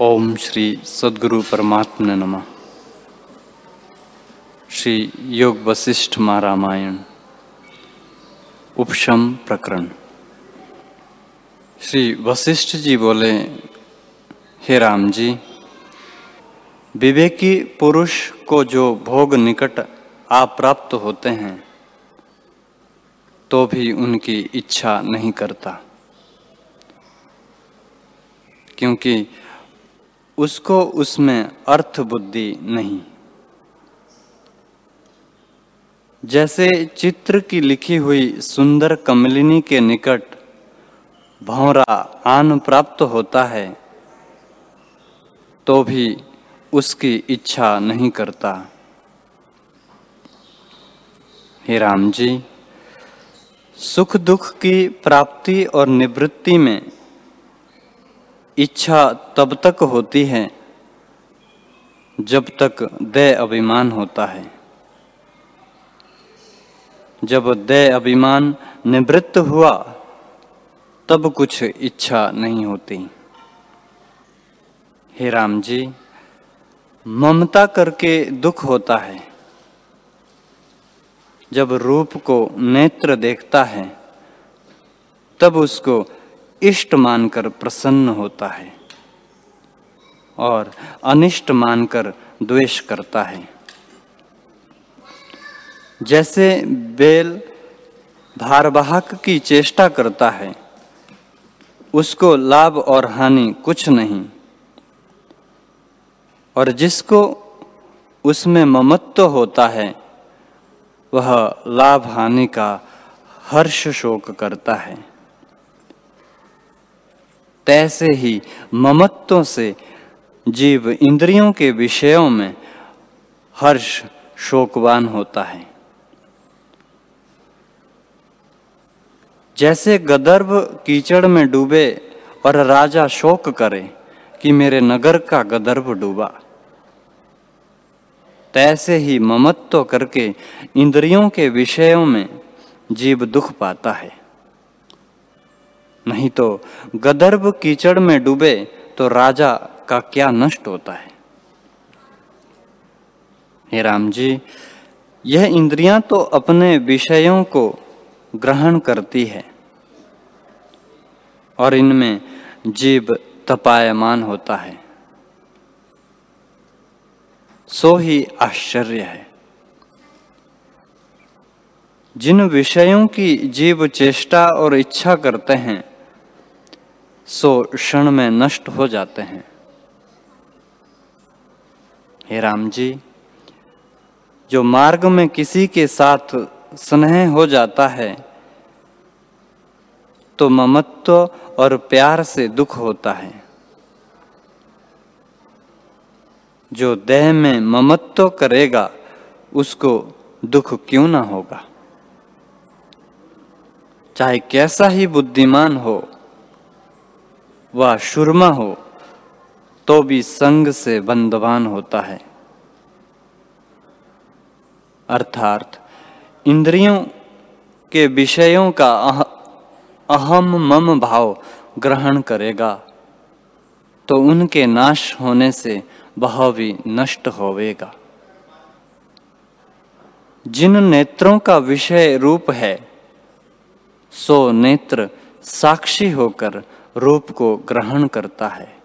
ओम श्री सदगुरु परमात्मा नमः। श्री योग वशिष्ठ महारामायण, उपशम प्रकरण। श्री वशिष्ठ जी बोले, हे राम जी, विवेकी पुरुष को जो भोग निकट आप प्राप्त होते हैं तो भी उनकी इच्छा नहीं करता। क्योंकि उसको उसमें अर्थ बुद्धि नहीं। जैसे चित्र की लिखी हुई सुंदर कमलिनी के निकट भौरा आन प्राप्त होता है तो भी उसकी इच्छा नहीं करता। हे राम जी, सुख दुख की प्राप्ति और निवृत्ति में इच्छा तब तक होती है जब तक दय अभिमान होता है। जब दय अभिमान निवृत्त हुआ, तब कुछ इच्छा नहीं होती। हे राम जी, ममता करके दुख होता है। जब रूप को नेत्र देखता है, तब उसको इष्ट मानकर प्रसन्न होता है और अनिष्ट मानकर द्वेष करता है। जैसे बेल भारवाहक की चेष्टा करता है, उसको लाभ और हानि कुछ नहीं। और जिसको उसमें ममत्व होता है, वह लाभ हानि का हर्ष शोक करता है। तैसे ही ममत्व से जीव इंद्रियों के विषयों में हर्ष शोकवान होता है। जैसे गदर्भ कीचड़ में डूबे और राजा शोक करे कि मेरे नगर का गदर्भ डूबा, तैसे ही ममत्व करके इंद्रियों के विषयों में जीव दुख पाता है। नहीं तो गदर्भ कीचड़ में डूबे तो राजा का क्या नष्ट होता है? हे राम जी, यह इंद्रियाँ तो अपने विषयों को ग्रहण करती है और इनमें जीव तपायमान होता है। सो ही आश्चर्य है। जिन विषयों की जीव चेष्टा और इच्छा करते हैं सो क्षण में नष्ट हो जाते हैं। हे राम जी, जो मार्ग में किसी के साथ स्नेह हो जाता है तो ममत्व और प्यार से दुख होता है। जो देह में ममत्व करेगा, उसको दुख क्यों ना होगा? चाहे कैसा ही बुद्धिमान हो वह शुरमा हो तो भी संग से बंदवान होता है। अर्थात, इंद्रियों के विषयों का अहम मम भाव ग्रहण करेगा तो उनके नाश होने से वह भी नष्ट होवेगा। जिन नेत्रों का विषय रूप है, सो नेत्र साक्षी होकर रूप को ग्रहण करता है।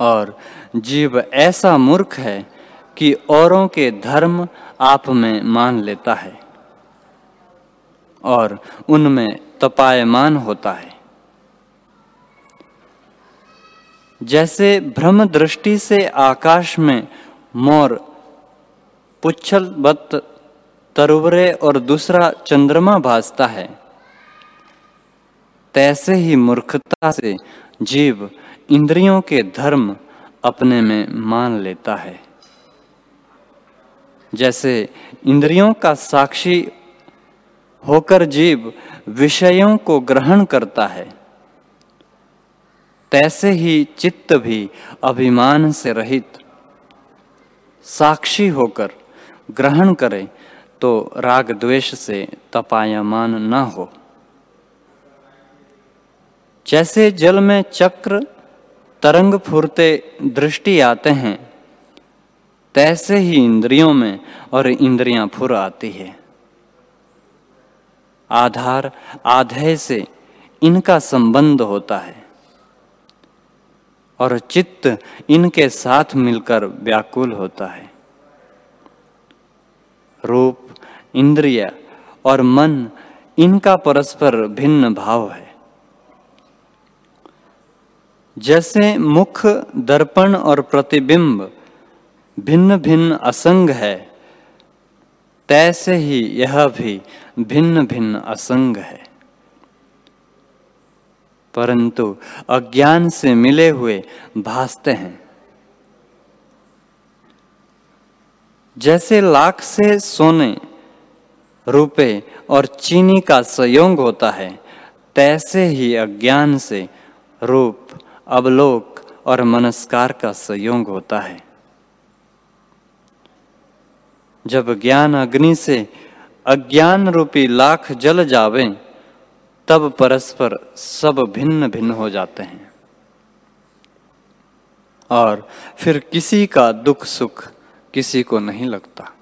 और जीव ऐसा मूर्ख है कि औरों के धर्म आप में मान लेता है और उनमें तपायमान होता है। जैसे भ्रम दृष्टि से आकाश में मोर पुच्छल बत तरुवरे और दूसरा चंद्रमा भासता है तैसे ही मूर्खता से जीव इंद्रियों के धर्म अपने में मान लेता है। जैसे इंद्रियों का साक्षी होकर जीव विषयों को ग्रहण करता है, तैसे ही चित्त भी अभिमान से रहित साक्षी होकर ग्रहण करे तो राग द्वेष से तपायमान न हो। जैसे जल में चक्र, तरंग फुरते दृष्टि आते हैं, तैसे ही इंद्रियों में और इंद्रियाँ फुर आती है। आधार आधे से इनका संबंध होता है और चित्त इनके साथ मिलकर व्याकुल होता है। रूप, इंद्रिय और मन इनका परस्पर भिन्न भाव है। जैसे मुख, दर्पण और प्रतिबिंब भिन्न भिन्न असंग है, तैसे ही यह भी भिन्न भिन्न असंग है। परंतु अज्ञान से मिले हुए भासते हैं। जैसे लाख से सोने रुपए और चीनी का संयोग होता है, तैसे ही अज्ञान से रूप अवलोक और मनस्कार का संयोग होता है। जब ज्ञान अग्नि से अज्ञान रूपी लाख जल जावे, तब परस्पर सब भिन्न भिन्न हो जाते हैं। और फिर किसी का दुख सुख किसी को नहीं लगता।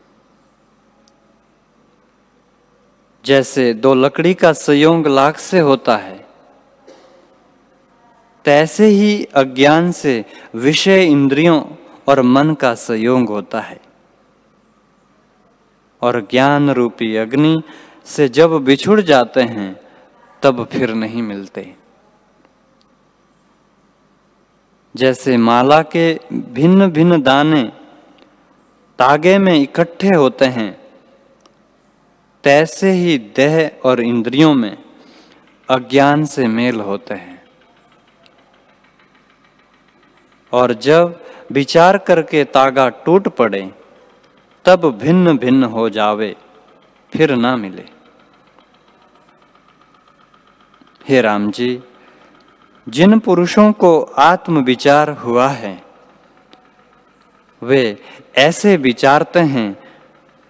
जैसे दो लकड़ी का संयोग लाख से होता है तैसे ही अज्ञान से विषय इंद्रियों और मन का संयोग होता है। और ज्ञान रूपी अग्नि से जब बिछुड़ जाते हैं, तब फिर नहीं मिलते। जैसे माला के भिन्न भिन्न दाने तागे में इकट्ठे होते हैं, तैसे ही देह और इंद्रियों में अज्ञान से मेल होते हैं। और जब विचार करके तागा टूट पड़े, तब भिन्न भिन्न हो जावे, फिर ना मिले। हे राम जी जिन पुरुषों को आत्म विचार हुआ है, वे ऐसे विचारते हैं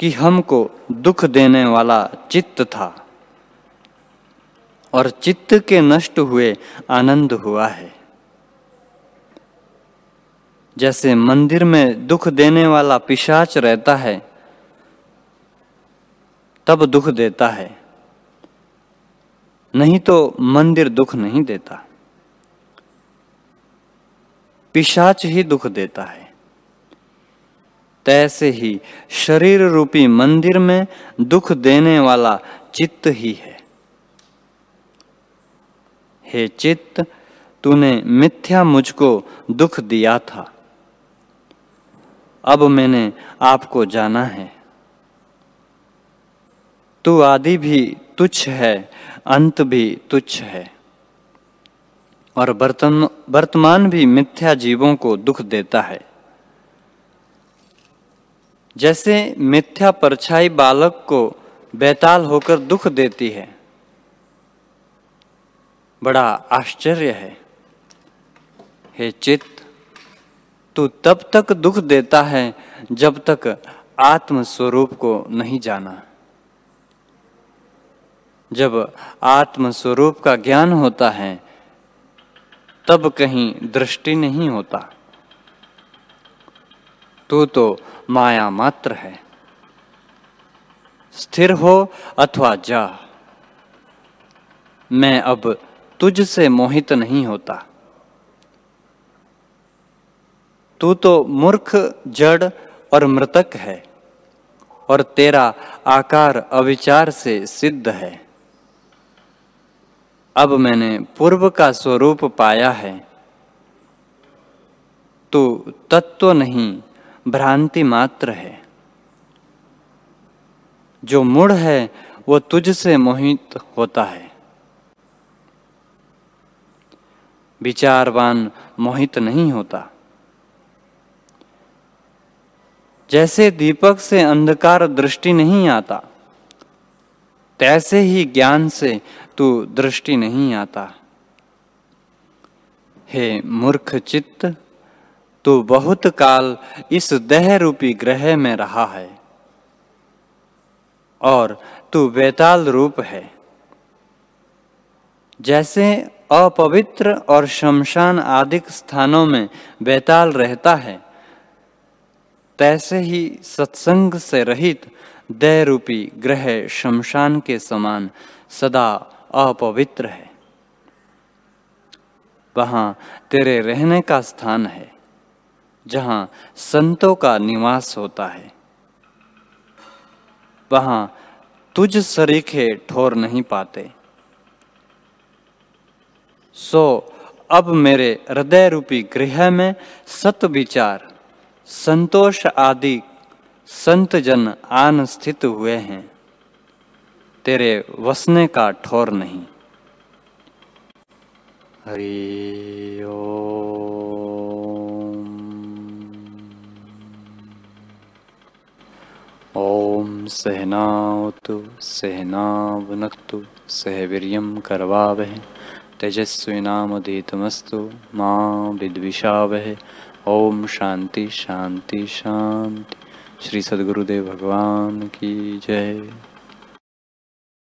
कि हमको दुख देने वाला चित्त था, और चित्त के नष्ट हुए आनंद हुआ है। जैसे मंदिर में दुख देने वाला पिशाच रहता है, तब दुख देता है। नहीं तो मंदिर दुख नहीं देता। पिशाच ही दुख देता है। तैसे ही शरीर रूपी मंदिर में दुख देने वाला चित्त ही है। हे चित्त, तूने मिथ्या मुझको दुख दिया था। अब मैंने आपको जाना है। तू आदि भी तुच्छ है, अंत भी तुच्छ है। और वर्तमान भी मिथ्या जीवों को दुख देता है। जैसे मिथ्या परछाई बालक को बेताल होकर दुख देती है। बड़ा आश्चर्य है। हे चित्त तू तब तक दुख देता है जब तक आत्म स्वरूप को नहीं जाना। जब आत्म स्वरूप का ज्ञान होता है, तब कहीं दृष्टि नहीं होता। तू तो माया मात्र है। स्थिर हो अथवा जा, मैं अब तुझ से मोहित नहीं होता। तू तो मूर्ख, जड़ और मृतक है, और तेरा आकार अविचार से सिद्ध है। अब मैंने पूर्व का स्वरूप पाया है। तू तत्व नहीं, भ्रांति मात्र है। जो मूड है, वो तुझसे मोहित होता है। विचारवान मोहित नहीं होता। जैसे दीपक से अंधकार दृष्टि नहीं आता, तैसे ही ज्ञान से तू दृष्टि नहीं आता। हे मूर्ख चित्त, तू बहुत काल इस देह रूपी ग्रह में रहा है और तू बेताल रूप है। जैसे अपवित्र और शमशान आदि स्थानों में बेताल रहता है तैसे ही सत्संग से रहित दय रूपी ग्रह शमशान के समान सदा अपवित्र है। वहाँ तेरे रहने का स्थान है, जहाँ संतों का निवास होता है। वहाँ तुझ सरीखे ठोर नहीं पाते। सो अब मेरे हृदय रूपी गृह में सत विचार संतोष आदि संत जन आन स्थित हुए हैं। तेरे वसने का ठोर नहीं। हरि ओम। सहनावतु सहनावनक्तु सह वीर्यं करवावह। तेजस्विनामधीतमस्तु माँ विद्विषावह। ओम शांति शांति शांति। श्री सदगुरुदेव भगवान की जय।